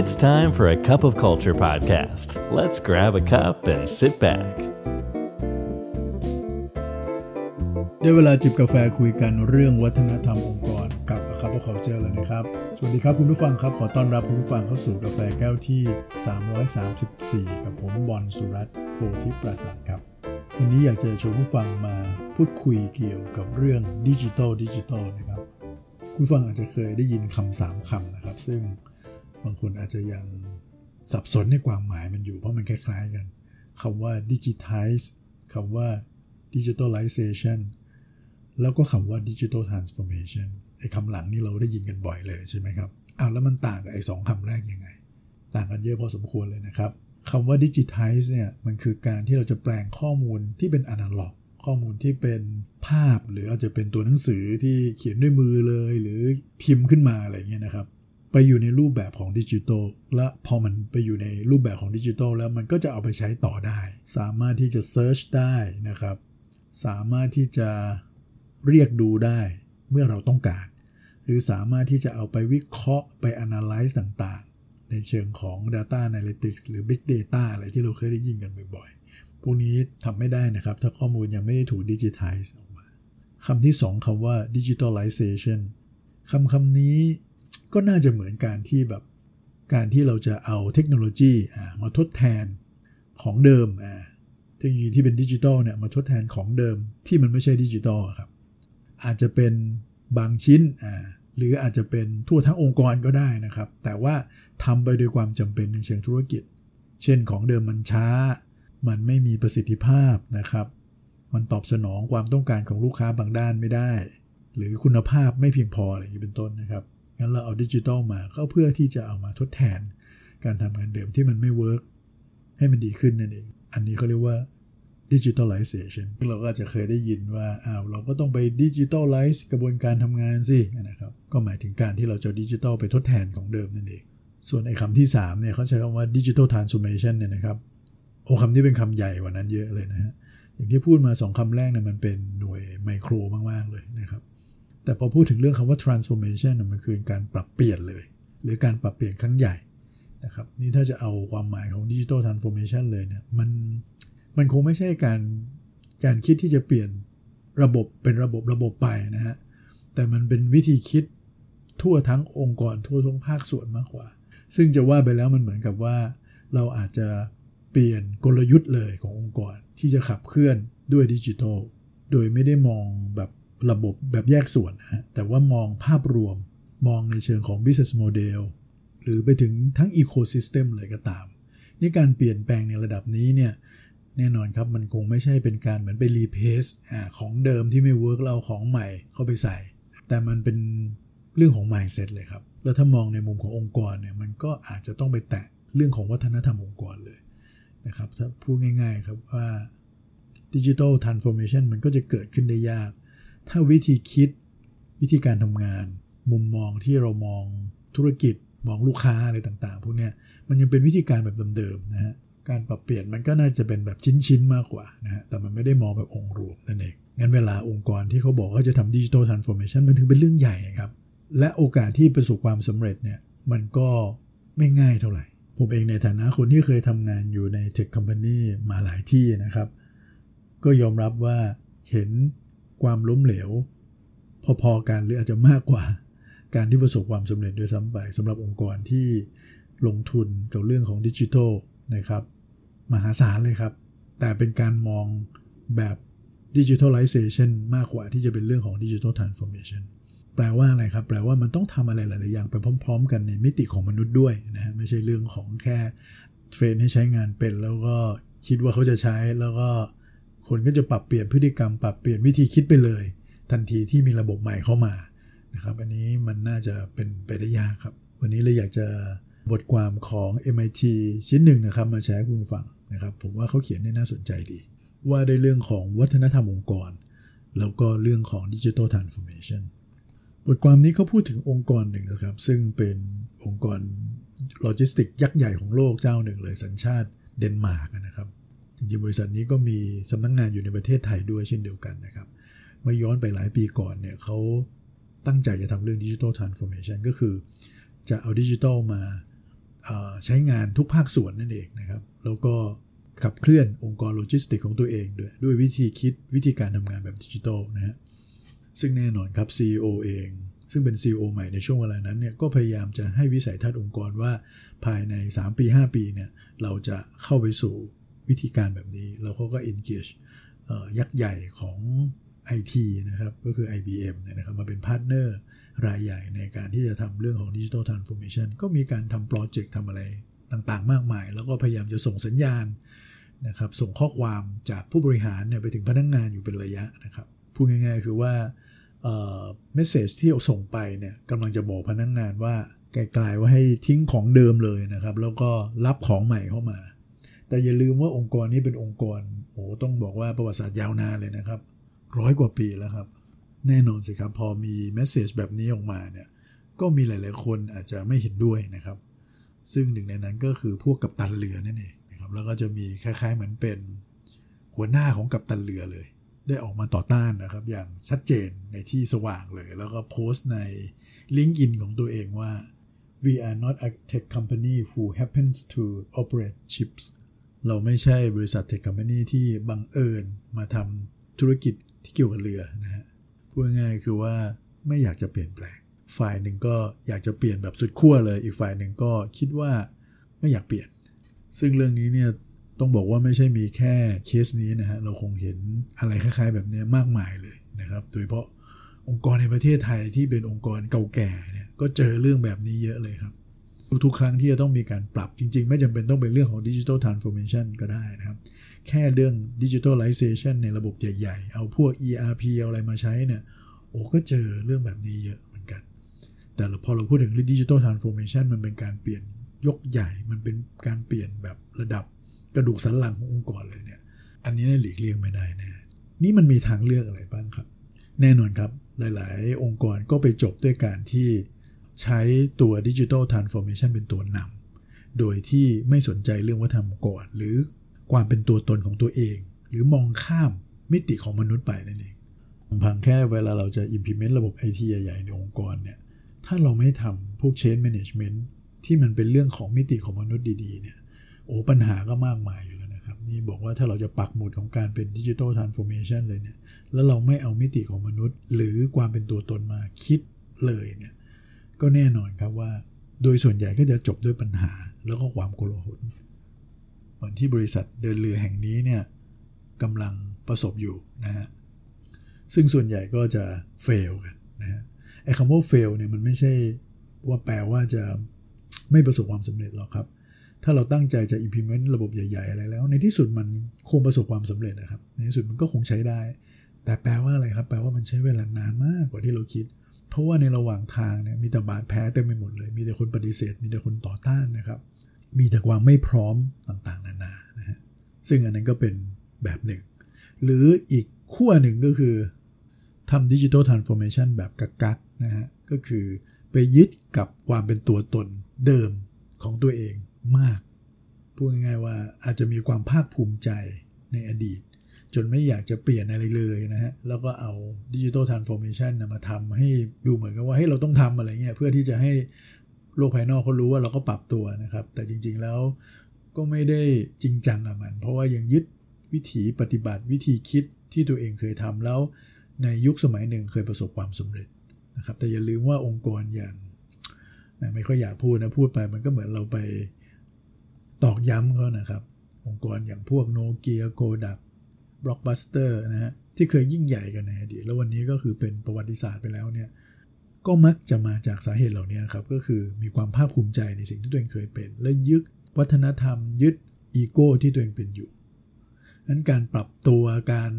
It's time for a cup of culture podcast. Let's grab a cup and sit back. ได้เวลาจิบกาแฟคุยกันเรื่องวัฒนธรรมองค์กรกับ a cup of culture แล้วนะครับ สวัสดีครับคุณผู้ฟังครับ ขอต้อนรับคุณผู้ฟังเข้าสู่กาแฟแก้วที่ 334 กับผมบอลสุรัตน์โพธิปราสาทครับ วันนี้อยากจะชวนผู้ฟังมาพูดคุยเกี่ยวกับเรื่องดิจิทัลดิจิทัลนะครับผู้ฟังอาจจะเคยได้ยินคำสามคำนะครับ ซึ่ง บางคนอาจจะยังสับสนในความหมายมันอยู่เพราะมันคล้ายๆกันคำว่า digitize คำว่า digitalization แล้วก็คำว่า digital transformation ไอ้คำหลังนี่เราได้ยินกันบ่อยเลยใช่ไหมครับอ้าวแล้วมันต่างกับไอ้สองคำแรกยังไง ต่างกันเยอะพอสมควรเลยนะครับคำว่า digitize เนี่ยมันคือการที่เราจะแปลงข้อมูลที่เป็น analog ข้อมูลที่เป็นภาพหรืออาจจะเป็นตัวหนังสือที่เขียนด้วยมือเลย หรือพิมพ์ขึ้นมาอะไรเงี้ยนะครับ ไปอยู่ในรูปแบบของดิจิทัลและพอมันไปอยู่ในรูปแบบของดิจิทัลแล้วมันก็จะเอาไปใช้ต่อได้ สามารถที่จะเซิร์ชได้นะครับ สามารถที่จะเรียกดูได้เมื่อเราต้องการ หรือสามารถที่จะเอาไปวิเคราะห์ไป analyze ต่างๆ ในเชิงของ data analytics หรือ big data อะไรที่เราเคยได้ยินกันบ่อยๆ พวกนี้ทำไม่ได้นะครับ ถ้าข้อมูลยังไม่ได้ถูก digitize ออกมาคำที่สองคำว่า digitalization คำคำนี้ ก็น่าจะเหมือนการที่แบบการที่เราจะเอาเทคโนโลยีมาทดแทนของเดิมเทคโนโลยีที่เป็นดิจิทัลเนี่ยมาทดแทนของเดิมที่มันไม่ใช่ดิจิทัลครับอาจจะเป็นบางชิ้นหรืออาจจะเป็นทั่วทั้งองค์กรก็ได้นะครับ แต่ว่าทำไปโดยความจำเป็นในเชิงธุรกิจ เช่นของเดิมมันช้า มันไม่มีประสิทธิภาพนะครับ มันตอบสนองความต้องการของลูกค้าบางด้านไม่ได้ หรือคุณภาพไม่เพียงพออะไรอย่างนี้เป็นต้นนะครับ งั้นเราเอาดิจิทัลมาก็เพื่อที่จะเอามาทดแทน การทำงานเดิมที่มันไม่ work ให้มันดีขึ้นนั่นเอง อันนี้เขาเรียกว่า digitalization เราก็จะเคยได้ยินว่าอ้าวเราก็ต้องไป digitalize กระบวนการทำงานสินะครับ ก็หมายถึงการที่เราจะดิจิทัลไปทดแทนของเดิมนั่นเอง ส่วนไอ้คำที่3เนี่ยเขาใช้คำว่า digital transformation เนี่ยนะครับ โอ้คำนี้เป็นคำใหญ่กว่านั้นเยอะเลยนะฮะ อย่างที่พูดมาสองคำแรกเนี่ยมันเป็นหน่วยไมโครมาก ๆ เลยนะครับ แต่พอพูดถึงเรื่องคำว่า transformation มันคือการปรับเปลี่ยนเลย หรือการปรับเปลี่ยนครั้งใหญ่นะครับนี่ถ้าจะเอาความหมายของ digital transformation เลยเนี่ยมันมันคงไม่ใช่การการคิดที่จะเปลี่ยนระบบเป็นระบบระบบไปนะฮะแต่มันเป็นวิธีคิดทั่วทั้งองค์กรทั่วทั้งภาคส่วนมากกว่า ซึ่งจะว่าไปแล้วมันเหมือนกับว่า เราอาจจะเปลี่ยนกลยุทธ์เลยขององค์กรที่จะขับเคลื่อนด้วยดิจิทัลโดยไม่ได้มองแบบ ระบบแบบแยกส่วนนะฮะแต่ว่ามองภาพรวมมองในเชิงของ business model หรือไปถึงทั้ง ecosystem เลยก็ตาม นี่การเปลี่ยนแปลงในระดับนี้เนี่ยแน่นอนครับมันคงไม่ใช่เป็นการเหมือนไป replace ของเดิมที่ไม่ work เอาของใหม่เข้าไปใส่ แต่มันเป็นเรื่องของ mindset เลยครับ แล้วถ้ามองในมุมขององค์กรเนี่ยมันก็อาจจะต้องไปแตะเรื่องของวัฒนธรรมองค์กรเลยนะครับถ้าพูดง่ายๆครับว่า digital transformation มันก็จะเกิดขึ้นได้ยาก ถ้าวิธีคิดวิธีการทำงาน มุมมองที่เรามองธุรกิจมองลูกค้าอะไรต่างๆพวกนี้มันยังเป็นวิธีการแบบเดิมๆนะฮะการปรับเปลี่ยนมันก็น่าจะเป็นแบบชิ้นๆมากกว่านะฮะแต่มันไม่ได้มองแบบองค์รวมนั่นเองงั้นเวลาองค์กรที่เขาบอกว่าจะทำดิจิทัลทรานส์ฟอร์เมชันมันถึงเป็นเรื่องใหญ่ครับ และโอกาสที่ประสบความสำเร็จเนี่ยมันก็ไม่ง่ายเท่าไหร่ ผมเองในฐานะคนที่เคยทำงานอยู่ในเทคคอมพานีมาหลายที่นะครับ ก็ยอมรับว่าเห็น ความล้มเหลว พอๆกันหรืออาจจะมากกว่า การที่ประสบความสำเร็จด้วยซ้ำไปสำหรับองค์กรที่ลงทุนกับเรื่องของดิจิทัลนะครับ มหาศาลเลยครับ แต่เป็นการมองแบบ digitalization มากกว่าที่จะเป็นเรื่องของ digital transformation แปลว่าอะไรครับ แปลว่ามันต้องทำอะไรหลาย ๆ อย่างไปพร้อม ๆ กันในมิติของมนุษย์ด้วยนะ ไม่ใช่เรื่องของแค่เทรนให้ใช้งานเป็น แล้วก็คิดว่าเขาจะใช้แล้วก็ คนก็จะปรับเปลี่ยนพฤติกรรม ปรับเปลี่ยนวิธีคิดไปเลย ทันทีที่มีระบบใหม่เข้ามานะครับ อันนี้มันน่าจะเป็นไปได้ยากครับ วันนี้เลยอยากจะบทความของ MIT ชิ้นหนึ่งนะครับมาแชร์คุณฟังนะครับ ผมว่าเขาเขียนได้น่าสนใจดี ว่าในเรื่องของวัฒนธรรมองค์กร แล้วก็เรื่องของ digital transformation บทความนี้เขาพูดถึงองค์กรหนึ่งนะครับ ซึ่งเป็นองค์กรโลจิสติกยักษ์ใหญ่ของโลกเจ้าหนึ่งเลยสัญชาติเดนมาร์กนะครับ จริงบริษัทนี้ก็มีสำนักงานอยู่ในประเทศไทยด้วยเช่นเดียวกันนะครับเมื่อย้อนไปหลายปีก่อนเนี่ยเขาตั้งใจจะทำเรื่อง digital transformation ก็คือ จะเอาดิจิทัลมาใช้งานทุกภาคส่วนนั่นเองนะครับ แล้วก็ขับเคลื่อนองค์กรโลจิสติกของตัวเอง ด้วยด้วยวิธีคิดวิธีการทำงานแบบดิจิทัลนะฮะซึ่งแน่นอนครับ CEO เอง ซึ่งเป็น CEO ใหม่ในช่วงเวลานั้นเนี่ยก็พยายามจะให้วิสัยทัศน์องค์กรว่าภายใน 3 ปี 5 ปีเนี่ยเราจะเข้าไปสู่ วิธีการแบบนี้ แล้วเขาก็ engage ยักษ์ใหญ่ของ IT นะครับ ก็คือ IBM เนี่ยนะครับ มาเป็น partner รายใหญ่ในการที่จะทำเรื่องของ digital transformation ก็มีการทำโปรเจกต์ทำอะไรต่างๆ มากมาย แล้วก็พยายามจะส่งสัญญาณนะครับ ส่งข้อความจากผู้บริหารเนี่ยไปถึงพนักงานอยู่เป็นระยะนะครับ พูดง่ายๆ คือว่า message ที่เราส่งไปเนี่ยกำลังจะบอกพนักงานว่าไกลๆว่าให้ทิ้งของเดิมเลยนะครับ แล้วก็รับของใหม่เข้ามา แต่อย่าลืมว่าองค์กรนี้เป็นองค์กรโอ้ต้องบอกว่าประวัติศาสตร์ยาวนานเลยนะครับ ร้อยกว่าปีแล้วครับ แน่นอนสิครับ พอมีเมสเซจแบบนี้ออกมาเนี่ยก็มีหลาย ๆ คนอาจจะไม่เห็นด้วยนะครับ ซึ่งหนึ่งในนั้นก็คือพวกกัปตันเรือนั่นเองนะครับแล้วก็จะมีคล้าย ๆ เหมือนเป็นหัวหน้าของกัปตันเรือเลย ได้ออกมาต่อต้านนะครับ อย่างชัดเจนในที่สว่างเลย แล้วก็โพสต์ใน LinkedIn ของตัวเองว่า we are not a tech company who happens to operate ships เราไม่ใช่บริษัทเทคคอมพานีที่บังเอิญมาทำธุรกิจที่เกี่ยวกับเรือนะฮะพูดง่ายคือว่าไม่อยากจะเปลี่ยนแปลง ฝ่ายหนึ่งก็อยากจะเปลี่ยนแบบสุดขั้วเลย อีกฝ่ายหนึ่งก็คิดว่าไม่อยากเปลี่ยน ซึ่งเรื่องนี้เนี่ยต้องบอกว่าไม่ใช่มีแค่เคสนี้นะฮะเราคงเห็นอะไรคล้าย ๆ แบบนี้มากมายเลยนะครับ โดยเฉพาะองค์กรในประเทศไทยที่เป็นองค์กรเก่าแก่เนี่ยก็เจอเรื่องแบบนี้เยอะเลยครับ ทุกๆ ครั้งที่จะต้องมีการปรับจริง ๆ ไม่จำเป็นต้องเป็นเรื่องของ digital transformation ก็ได้นะครับ แค่เรื่อง digitalization ในระบบใหญ่ ๆ เอาพวก ERP เอาอะไรมาใช้เนี่ยโอ้ก็เจอเรื่องแบบนี้เยอะเหมือนกัน แต่พอเราพูดถึง digital transformation มันเป็นการเปลี่ยนยกใหญ่ มันเป็นการเปลี่ยนแบบระดับกระดูกสันหลังขององค์กรเลยเนี่ย อันนี้หลีกเลี่ยงไม่ได้แน่นี่มันมีทางเลือกอะไรบ้างครับ แน่นอนครับ หลาย ๆ องค์กรก็ไปจบด้วยการที่ ใช้ตัวดิจิทัลทรานส์ฟอร์เมชันเป็นตัวนำโดยที่ไม่สนใจเรื่องวัฒนธรรมก่อน หรือความเป็นตัวตนของตัวเอง หรือมองข้ามมิติของมนุษย์ไปนั่นเองพังแค่เวลาเราจะ implement ระบบไอทีใหญ่ๆในองค์กรเนี่ย ถ้าเราไม่ทำพวก change management ที่มันเป็นเรื่องของมิติของมนุษย์ดีๆเนี่ย โอ้ปัญหาก็มากมายอยู่แล้วนะครับ นี่บอกว่าถ้าเราจะปักหมุดของการเป็นดิจิทัลทรานส์ฟอร์เมชันเลยเนี่ย แล้วเราไม่เอามิติของมนุษย์ หรือความเป็นตัวตนมาคิดเลยเนี่ย ก็แน่นอนครับว่า โดยส่วนใหญ่ก็จะจบด้วยปัญหาแล้วก็ความโกลาหลเหมือนที่บริษัทเดินเรือแห่งนี้เนี่ยกำลังประสบอยู่นะฮะซึ่งส่วนใหญ่ก็จะเฟลกันนะฮะไอ้คำว่าเฟลเนี่ยมันไม่ใช่ว่าแปลว่าจะไม่ประสบความสำเร็จหรอกครับ ถ้าเราตั้งใจจะ implement ระบบใหญ่ ๆ อะไรแล้ว ในที่สุดมันคงประสบความสำเร็จนะครับ ในที่สุดมันก็คงใช้ได้ แต่แปลว่าอะไรครับ แปลว่ามันใช้เวลานานมากกว่าที่เราคิด เพราะว่าในระหว่างทางเนี่ยมีแต่บาดแผลเต็มไปหมดเลย มีแต่คนปฏิเสธ มีแต่คนต่อต้านนะครับ มีแต่ความไม่พร้อมต่างๆ นานานะฮะซึ่งอันนั้นก็เป็นแบบหนึ่ง หรืออีกขั้วหนึ่งก็คือทำ digital transformation แบบกั๊กๆนะฮะก็คือไปยึดกับความเป็นตัวตนเดิมของตัวเองมาก พูดง่ายๆว่าอาจจะมีความภาคภูมิใจในอดีต จนไม่อยากจะเปลี่ยนอะไรเลยนะฮะ แล้วก็เอา digital transformation มาทำให้ดูเหมือนกับว่าให้เราต้องทำอะไรเงี้ยเพื่อที่จะให้โลกภายนอกเขารู้ว่าเราก็ปรับตัวนะครับ แต่จริงๆแล้วก็ไม่ได้จริงจังกับมัน เพราะว่ายังยึดวิถีปฏิบัติวิธีคิดที่ตัวเองเคยทำแล้วในยุคสมัยหนึ่งเคยประสบความสำเร็จนะครับ แต่อย่าลืมว่าองค์กรอย่างไม่ค่อยอยากพูดนะพูดไปมันก็เหมือนเราไปตอกย้ำเขานะครับ องค์กรอย่างพวกโนเกียโกดัก บล็อกบัสเตอร์นะฮะที่เคยยิ่งใหญ่กันในอดีตแล้ววันนี้ก็คือเป็นประวัติศาสตร์ไปแล้วเนี่ยก็มักจะมาจากสาเหตุเหล่านี้ครับก็คือมีความภาคภูมิใจในสิ่งที่ตัวเองเคยเป็น และยึดวัฒนธรรม ยึดอีโก้ที่ตัวเองเป็นอยู่นั้นการปรับตัวการ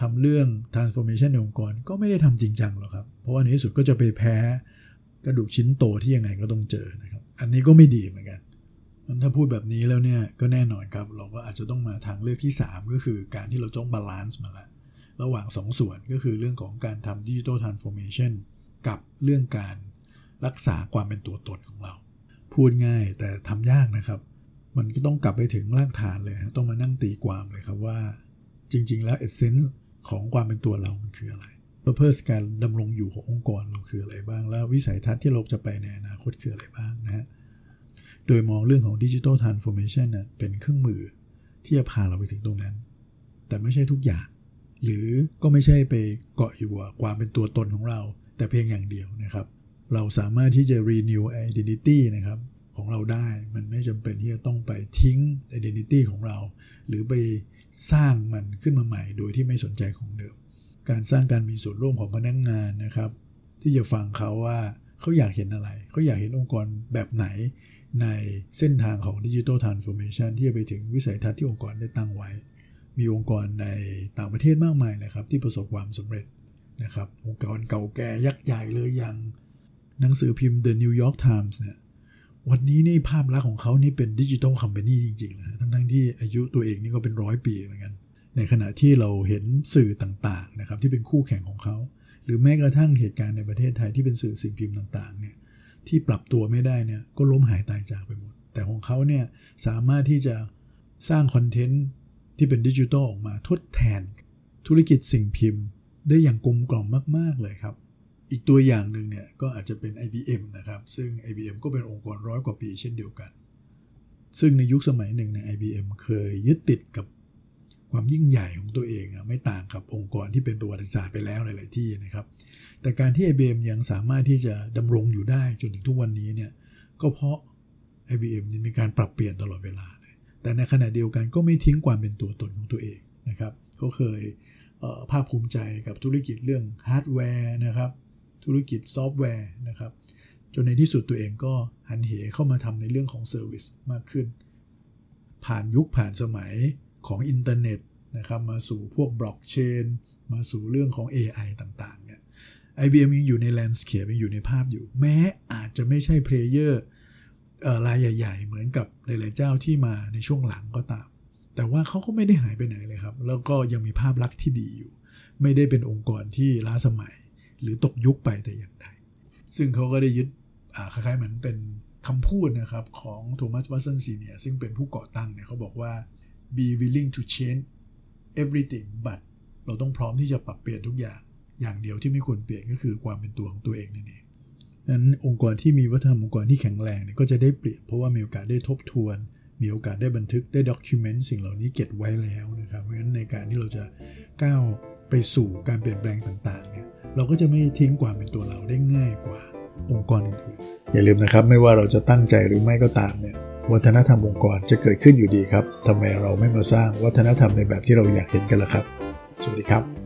ทำเรื่อง transformation ในองค์กรก็ไม่ได้ทำจริงจังหรอกครับ เพราะว่าในที่สุดก็จะไปแพ้กระดูกชิ้นโตที่ยังไงก็ต้องเจอนะครับ อันนี้ก็ไม่ดีเหมือนกัน มันถ้าพูดแบบนี้แล้วเนี่ยก็แน่นอนครับ เราก็อาจจะต้องมาทางเลือกที่ 3 ก็คือการที่เราต้อง balance มาละระหว่าง2ส่วนก็คือเรื่องของการทำ digital transformation กับเรื่องการรักษาความเป็นตัวตนของเรา พูดง่ายแต่ทำยากนะครับ มันก็ต้องกลับไปถึงรากฐานเลยต้องมานั่งตีความเลยครับว่า จริง ๆ แล้วเอเซนส์ของความเป็นตัวเรามันคืออะไรเพื่อการดำรงอยู่ขององค์กรเราคืออะไรบ้าง แล้ววิสัยทัศน์ที่เราจะไปในอนาคตคืออะไรบ้างนะฮะ โดยมองเรื่องของดิจิทัลทรานส์ฟอร์เมชันเป็นเครื่องมือที่จะพาเราไปถึงตรงนั้น แต่ไม่ใช่ทุกอย่าง หรือก็ไม่ใช่ไปเกาะอยู่กับความเป็นตัวตนของเรา แต่เพียงอย่างเดียวนะครับ เราสามารถที่จะ renew identity นะครับของเราได้มันไม่จำเป็นที่จะต้องไปทิ้ง identity ของเรา หรือไปสร้างมันขึ้นมาใหม่ โดยที่ไม่สนใจของเดิม การสร้างการมีส่วนร่วมของพนักงงานนะครับ ที่จะฟังเขาว่าเขาอยากเห็นอะไร เขาอยากเห็นองค์กรแบบไหน ในเส้นทางของดิจิทัลทรานส์ฟอร์เมชันที่จะไปถึงวิสัยทัศน์ที่องค์กรได้ตั้งไว้ มีองค์กรในต่างประเทศมากมายเลยครับ ที่ประสบความสำเร็จนะครับ องค์กรเก่าแก่ยักษ์ใหญ่เลยอย่างหนังสือพิมพ์ The New York Times เนี่ยวันนี้นี่ภาพลักษณ์ของเขานี่เป็นดิจิทัลคัม p านีจริงๆนะทั้งๆที่อายุตัวเองนี่ก็เป็นร้อยปีเหมือนกัน ในขณะที่เราเห็นสื่อต่างๆนะครับที่เป็นคู่แข่งของเขา หรือแม้กระทั่งเหตุการณ์ในประเทศไทยที่เป็นสื่อสิ่งพิมพ์ต่างๆเนี่ย ที่ปรับตัวไม่ได้เนี่ยก็ล้มหายตายจากไปหมด แต่ของเขาเนี่ยสามารถที่จะสร้างคอนเทนต์ที่เป็นดิจิทัลออกมาทดแทน ธุรกิจสิ่งพิมพ์ ได้อย่างกลมกล่อมมาก ๆ เลยครับ อีกตัวอย่างหนึ่งเนี่ยก็อาจจะเป็น IBM นะครับ ซึ่ง IBM ก็เป็นองค์กรร้อยกว่าปีเช่นเดียวกัน ซึ่งในยุคสมัยหนึ่งใน IBM เคยยึดติดกับความยิ่งใหญ่ของตัวเองอะไม่ต่างกับองค์กรที่เป็นประวัติศาสตร์ไปแล้วหลาย ๆ ที่นะครับ แต่การที่ IBM ยังสามารถที่จะดำรงอยู่ได้จนถึงทุกวันนี้เนี่ยก็เพราะ IBM มีการปรับเปลี่ยนตลอดเวลาเลยแต่ในขณะเดียวกันก็ไม่ทิ้งความเป็นตัวตนของตัวเองนะครับเขาเคยภาคภูมิใจกับธุรกิจเรื่องฮาร์ดแวร์นะครับธุรกิจซอฟต์แวร์นะครับจนในที่สุดตัวเองก็หันเหเข้ามาทำในเรื่องของ service มากขึ้น ผ่านยุคผ่านสมัยของอินเทอร์เน็ตนะครับมาสู่พวกบล็อกเชนมาสู่เรื่องของ AI ต่างๆ IBM ยังอยู่ใน landscape ยังอยู่ในภาพอยู่ แม้อาจจะไม่ใช่ player รายใหญ่ ๆ เหมือนกับหลาย ๆ เจ้าที่มาในช่วงหลังก็ตาม แต่ว่าเขาก็ไม่ได้หายไปไหนเลยครับ แล้วก็ยังมีภาพลักษณ์ที่ดีอยู่ ไม่ได้เป็นองค์กรที่ล้าสมัย หรือตกยุคไปแต่อย่างใดซึ่งเขาก็ได้ยึดคล้ายๆเหมือนเป็นคำพูดนะครับของ Thomas Watson Senior ซึ่งเป็นผู้ก่อตั้งเนี่ยเขาบอกว่า be willing to change everything but เราต้องพร้อมที่จะปรับเปลี่ยนทุกอย่าง อย่างเดียวที่ไม่ควรเปลี่ยนก็คือความเป็นตัวของตัวเองนั่นเองนั้นองค์กรที่มีวัฒนธรรมองค์กรที่แข็งแรงเนี่ยก็จะได้เปรียบเพราะว่ามีโอกาสได้ทบทวน มีโอกาสได้บันทึกได้ด็อกิเมนต์สิ่งเหล่านี้เก็บไว้แล้วนะครับ เพราะฉะนั้นในการที่เราจะก้าวไปสู่การเปลี่ยนแปลงต่างๆเนี่ยเราก็จะไม่ทิ้งความเป็นตัวเราได้ง่ายกว่าองค์กรอื่นๆอย่าลืมนะครับ ไม่ว่าเราจะตั้งใจหรือไม่ก็ตามเนี่ยวัฒนธรรมองค์กรจะเกิดขึ้นอยู่ดีครับทำไมเราไม่มาสร้างวัฒนธรรมในแบบที่เราอยากเห็นกันล่ะครับ สวัสดีครับ